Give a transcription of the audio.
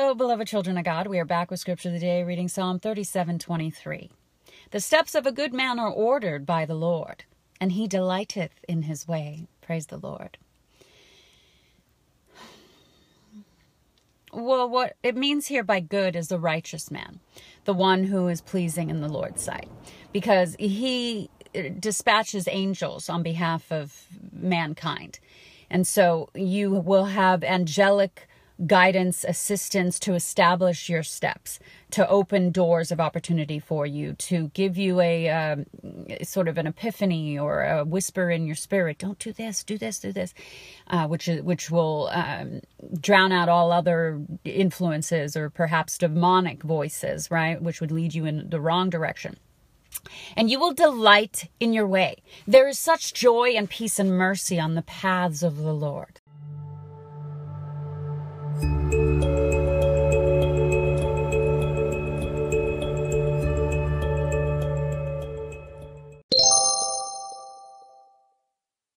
Hello, beloved children of God. We are back with Scripture of the Day, reading Psalm 37 23. The steps of a good man are ordered by the Lord, and he delighteth in his way. Praise the Lord. Well, what it means here by good is the righteous man, the one who is pleasing in the Lord's sight, because he dispatches angels on behalf of mankind. And so you will have angelic guidance, assistance to establish your steps, to open doors of opportunity for you, to give you a um, sort of an epiphany or a whisper in your spirit. Don't do this, do this, do this, uh, which which will um, drown out all other influences or perhaps demonic voices, right? Which would lead you in the wrong direction and you will delight in your way. There is such joy and peace and mercy on the paths of the Lord. Música